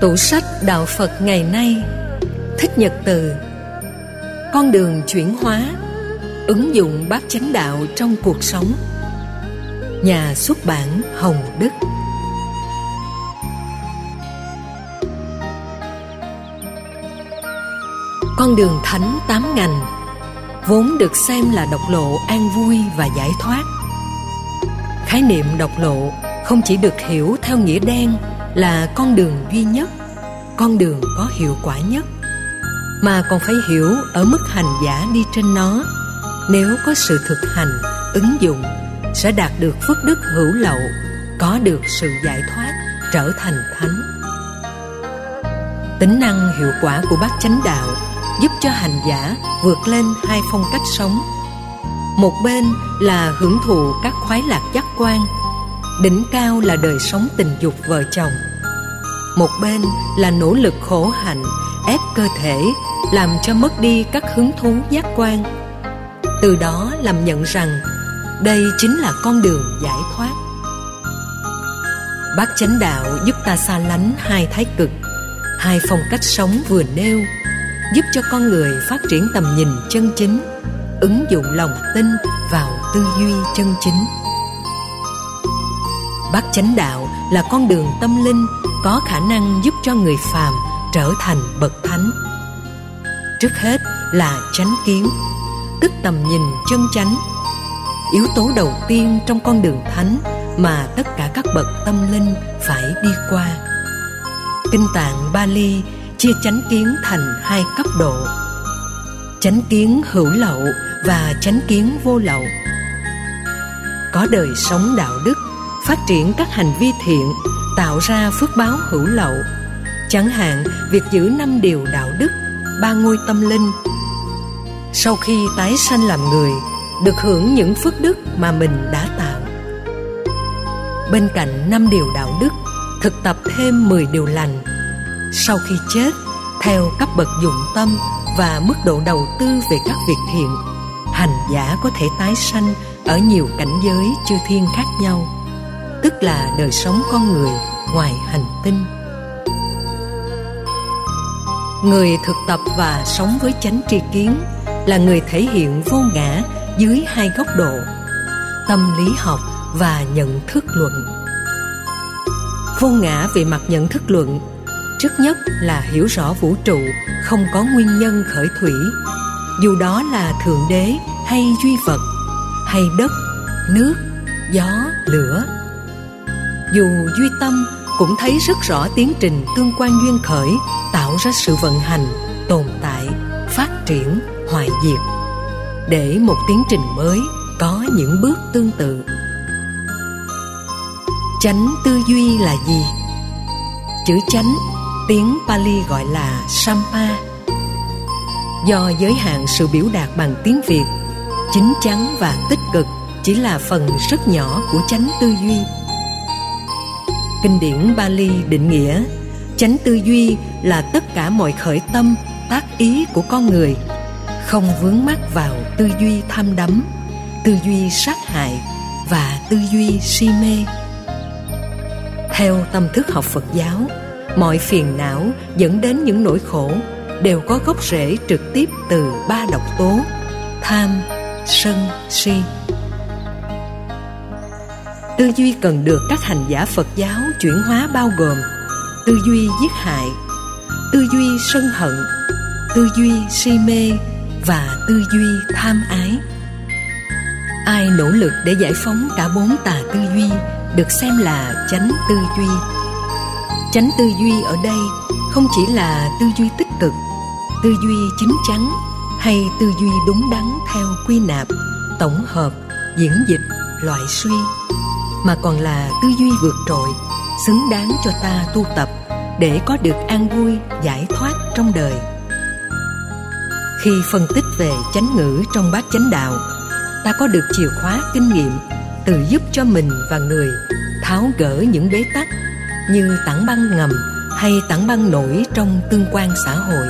Tủ sách Đạo Phật ngày nay, Thích Nhật Từ. Con đường chuyển hóa, Ứng dụng bát chánh đạo trong cuộc sống. Nhà xuất bản Hồng Đức. Con đường thánh tám ngành, Vốn được xem là độc lộ an vui và giải thoát. Khái niệm độc lộ không chỉ được hiểu theo nghĩa đen là con đường duy nhất, con đường có hiệu quả nhất, mà còn phải hiểu ở mức hành giả đi trên nó. Nếu có sự thực hành, ứng dụng, sẽ đạt được phước đức hữu lậu, có được sự giải thoát, trở thành thánh. Tính năng hiệu quả của bát chánh đạo giúp cho hành giả vượt lên hai phong cách sống. Một bên là hưởng thụ các khoái lạc giác quan, đỉnh cao là đời sống tình dục vợ chồng. Một bên là nỗ lực khổ hạnh, ép cơ thể, làm cho mất đi các hứng thú giác quan. Từ đó làm nhận rằng đây chính là con đường giải thoát. Bát chánh đạo giúp ta xa lánh hai thái cực, hai phong cách sống vừa nêu giúp cho con người phát triển tầm nhìn chân chính, ứng dụng lòng tin vào tư duy chân chính. Bát chánh đạo là con đường tâm linh có khả năng giúp cho người phàm trở thành bậc thánh. Trước hết là chánh kiến, tức tầm nhìn chân chánh. Yếu tố đầu tiên trong con đường thánh mà tất cả các bậc tâm linh phải đi qua. Kinh tạng bali chia chánh kiến thành hai cấp độ. Chánh kiến hữu lậu và chánh kiến vô lậu. Có đời sống đạo đức, phát triển các hành vi thiện, tạo ra phước báo hữu lậu. Chẳng hạn, việc giữ năm điều đạo đức, ba ngôi tâm linh. Sau khi tái sanh làm người, được hưởng những phước đức mà mình đã tạo. Bên cạnh năm điều đạo đức, thực tập thêm 10 điều lành sau khi chết, theo cấp bậc dụng tâm và mức độ đầu tư về các việc thiện, hành giả có thể tái sanh ở nhiều cảnh giới chư thiên khác nhau, tức là đời sống con người ngoài hành tinh. Người thực tập và sống với chánh tri kiến là người thể hiện vô ngã dưới hai góc độ, tâm lý học và nhận thức luận. Vô ngã về mặt nhận thức luận trước nhất là hiểu rõ vũ trụ, không có nguyên nhân khởi thủy. Dù đó là thượng đế hay duy vật, hay đất, nước, gió, lửa. Dù duy tâm cũng thấy rất rõ tiến trình tương quan duyên khởi, tạo ra sự vận hành, tồn tại, phát triển, hoại diệt. Để một tiến trình mới có những bước tương tự. Chánh tư duy là gì? Chữ chánh tiếng pali gọi là sampa. Do giới hạn sự biểu đạt bằng tiếng việt chính chắn và tích cực chỉ là phần rất nhỏ của chánh tư duy. Kinh điển Bali định nghĩa Chánh tư duy là tất cả mọi khởi tâm, tác ý của con người Không vướng mắc vào tư duy tham đắm, tư duy sát hại và tư duy si mê. Theo tâm thức học Phật giáo Mọi phiền não dẫn đến những nỗi khổ Đều có gốc rễ trực tiếp từ ba độc tố Tham, sân, si. Tư duy cần được các hành giả Phật giáo chuyển hóa bao gồm Tư duy giết hại Tư duy sân hận Tư duy si mê Và tư duy tham ái. Ai nỗ lực để giải phóng cả bốn tà tư duy Được xem là chánh tư duy? Chánh tư duy ở đây không chỉ là tư duy tích cực Tư duy chính chắn Hay tư duy đúng đắn theo quy nạp Tổng hợp, diễn dịch, loại suy mà còn là tư duy vượt trội xứng đáng cho ta tu tập để có được an vui giải thoát trong đời. Khi phân tích về chánh ngữ trong bát chánh đạo ta có được chìa khóa kinh nghiệm tự giúp cho mình và người tháo gỡ những bế tắc như tảng băng ngầm hay tảng băng nổi trong tương quan xã hội?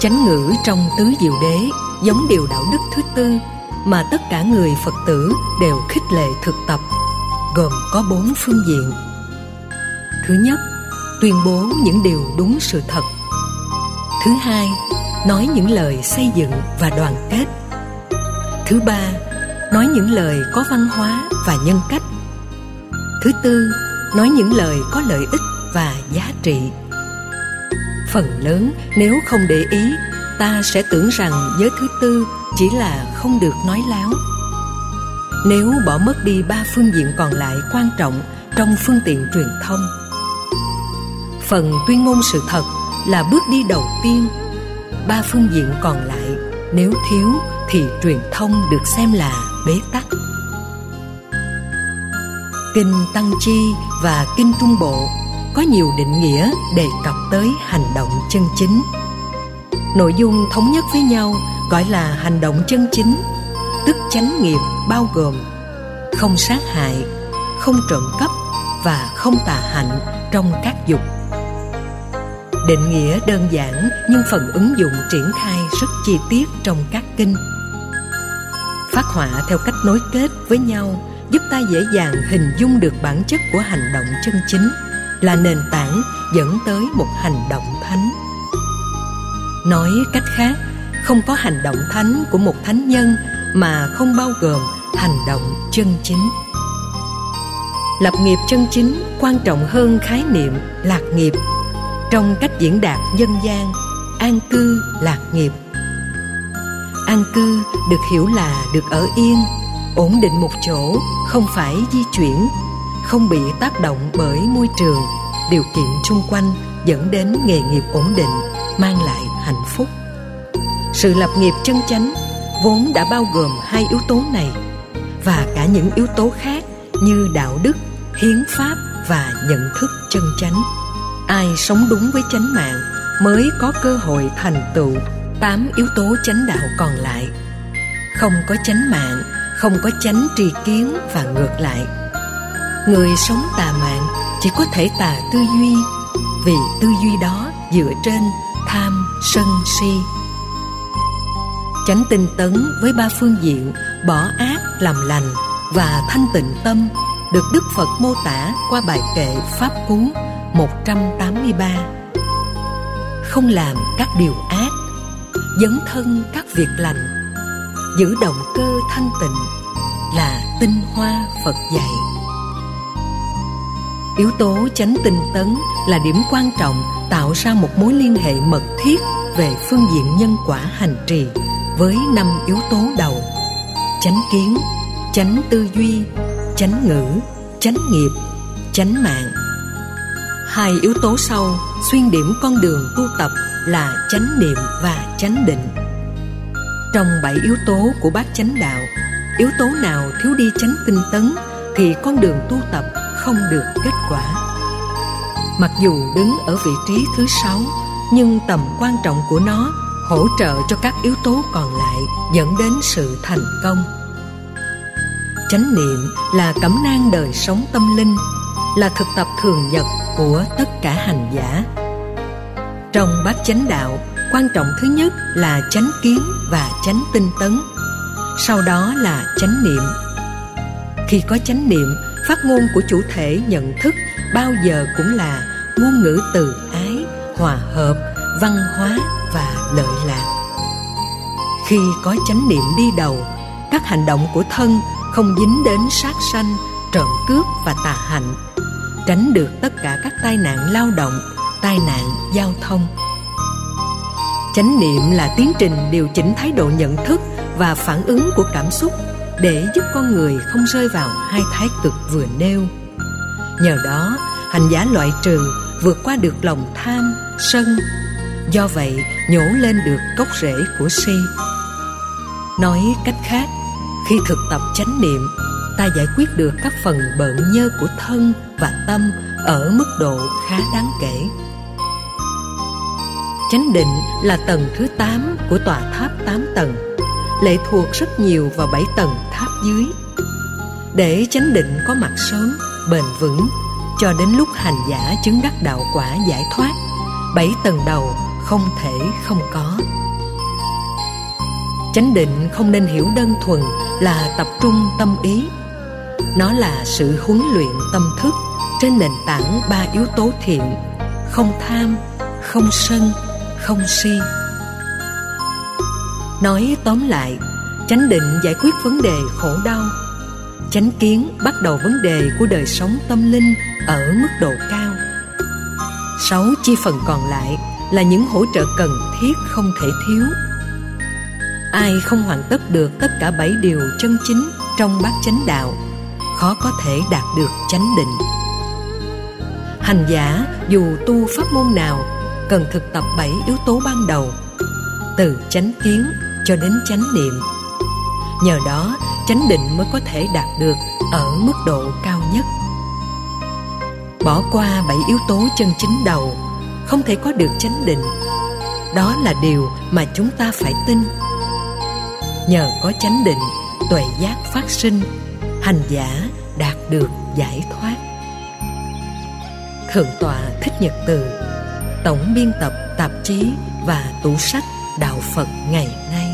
Chánh ngữ trong tứ diệu đế giống điều đạo đức thứ tư mà tất cả người phật tử đều khích lệ thực tập, gồm có bốn phương diện. Thứ nhất, tuyên bố những điều đúng sự thật. Thứ hai, nói những lời xây dựng và đoàn kết. Thứ ba, nói những lời có văn hóa và nhân cách. Thứ tư nói những lời có lợi ích và giá trị. Phần lớn, nếu không để ý, ta sẽ tưởng rằng giới thứ tư chỉ là không được nói láo. Nếu bỏ mất đi ba phương diện còn lại quan trọng trong phương tiện truyền thông, phần tuyên ngôn sự thật là bước đi đầu tiên. Ba phương diện còn lại nếu thiếu thì truyền thông được xem là bế tắc kinh tăng chi và kinh trung bộ có nhiều định nghĩa đề cập tới hành động chân chính. Nội dung thống nhất với nhau gọi là hành động chân chính, tức chánh nghiệp bao gồm không sát hại, không trộm cắp và không tà hạnh trong các dục. Định nghĩa đơn giản nhưng phần ứng dụng triển khai rất chi tiết trong các kinh. Phát họa theo cách nối kết với nhau giúp ta dễ dàng hình dung được bản chất của hành động chân chính, là nền tảng dẫn tới một hành động thánh. Nói cách khác, không có hành động thánh của một thánh nhân mà không bao gồm hành động chân chính. Lập nghiệp chân chính quan trọng hơn khái niệm lạc nghiệp. Trong cách diễn đạt dân gian, an cư lạc nghiệp. An cư được hiểu là được ở yên, ổn định một chỗ không phải di chuyển, không bị tác động bởi môi trường. Điều kiện chung quanh dẫn đến nghề nghiệp ổn định, mang lại hạnh phúc. Sự lập nghiệp chân chánh vốn đã bao gồm hai yếu tố này và cả những yếu tố khác như đạo đức, hiến pháp và nhận thức chân chánh. Ai sống đúng với chánh mạng mới có cơ hội thành tựu. Tám yếu tố chánh đạo còn lại. Không có chánh mạng không có chánh tri kiến và ngược lại người sống tà mạng chỉ có thể tà tư duy vì tư duy đó dựa trên tham sân si chánh tinh tấn với ba phương diện bỏ ác làm lành và thanh tịnh tâm được Đức Phật mô tả qua bài kệ Pháp Cú 183. Không làm các điều ác, dấn thân các việc lành, giữ động cơ thanh tịnh là tinh hoa Phật dạy. Yếu tố chánh tinh tấn là điểm quan trọng tạo ra một mối liên hệ mật thiết về phương diện nhân quả hành trì với năm yếu tố đầu chánh kiến, chánh tư duy, chánh ngữ, chánh nghiệp, chánh mạng hai yếu tố sau xuyên điểm con đường tu tập là chánh niệm và chánh định trong bảy yếu tố của bát chánh đạo. Yếu tố nào thiếu đi chánh tinh tấn thì con đường tu tập không được kết quả. Mặc dù đứng ở vị trí thứ sáu, nhưng tầm quan trọng của nó hỗ trợ cho các yếu tố còn lại dẫn đến sự thành công. Chánh niệm là cẩm nang đời sống tâm linh, là thực tập thường nhật của tất cả hành giả trong bát chánh đạo, quan trọng thứ nhất là chánh kiến và chánh tinh tấn. Sau đó là chánh niệm. Khi có chánh niệm, phát ngôn của chủ thể nhận thức bao giờ cũng là ngôn ngữ từ ái, hòa hợp, văn hóa và lợi lạc. Khi có chánh niệm đi đầu, các hành động của thân không dính đến sát sanh, trộm cướp và tà hạnh. Tránh được tất cả các tai nạn lao động tai nạn, giao thông. Chánh niệm là tiến trình điều chỉnh thái độ nhận thức và phản ứng của cảm xúc để giúp con người không rơi vào hai thái cực vừa nêu. Nhờ đó, hành giả loại trừ vượt qua được lòng tham, sân. Do vậy, nhổ lên được gốc rễ của si. Nói cách khác, khi thực tập chánh niệm, ta giải quyết được các phần bận nhơ của thân và tâm ở mức độ khá đáng kể chánh định là tầng thứ 8 của tòa tháp 8 tầng, lệ thuộc rất nhiều vào 7 tầng tháp dưới. Để chánh định có mặt sớm, bền vững, cho đến lúc hành giả chứng đắc đạo quả giải thoát, bảy tầng đầu không thể không có. Chánh định không nên hiểu đơn thuần là tập trung tâm ý. Nó là sự huấn luyện tâm thức trên nền tảng ba yếu tố thiện, không tham, không sân không si. Nói tóm lại, chánh định giải quyết vấn đề khổ đau. Chánh kiến bắt đầu vấn đề của đời sống tâm linh ở mức độ cao. Sáu chi phần còn lại là những hỗ trợ cần thiết không thể thiếu. Ai không hoàn tất được tất cả bảy điều chân chính trong bát chánh đạo, khó có thể đạt được chánh định. Hành giả dù tu pháp môn nào cần thực tập bảy yếu tố ban đầu, từ chánh kiến cho đến chánh niệm. Nhờ đó, chánh định mới có thể đạt được ở mức độ cao nhất. Bỏ qua bảy yếu tố chân chính đầu, không thể có được chánh định. Đó là điều mà chúng ta phải tin. Nhờ có chánh định, tuệ giác phát sinh, hành giả đạt được giải thoát. Thượng tọa thích nhật từ tổng biên tập tạp chí và tủ sách đạo phật ngày nay.